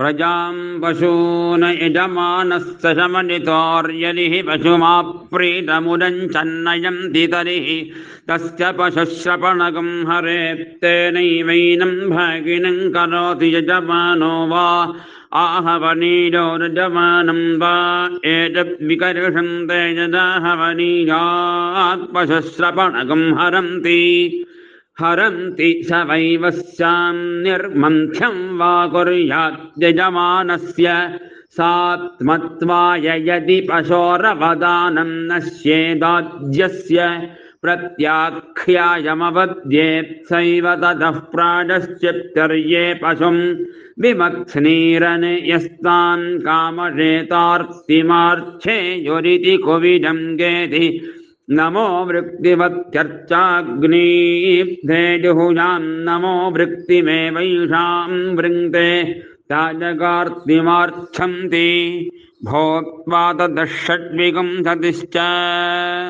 प्रजाम् पशून यजमानस्य शमनितोर्यलिः पशुमाप्रीतमुदञ्चन्नयन्ति तर्हि तस्य पशस्रपणकम् हरेत्ते नैवैनम् भगिनम् करोति यजमानो वा आहवनीजो रजमानम् वा एजद्विकरिषन्ते जदाहवनीजात्पशस्रपणकम् हरन्ति। हरन्ति स वैवस्यां निर्मन्थ्यं वा कुर्याद्यजमानस्य। सात्मत्वाय यदि पशोरवदानं नश्येदाज्यस्य प्रत्याख्यायमवद्येत् सैव ततः प्राणश्चित्तर्ये पशुं विमत्स्नीरन् यस्तान् कामरेतार्तिमार्च्छेयुरिति कुविदं गेति नमो वृत्तिवत्यर्चाग्नीब्धे नमो नमो वृत्तिमेवैषां वृङ्क्ते ताजगार्तिमार्च्छन्ति भोक्त्वा सतिश्च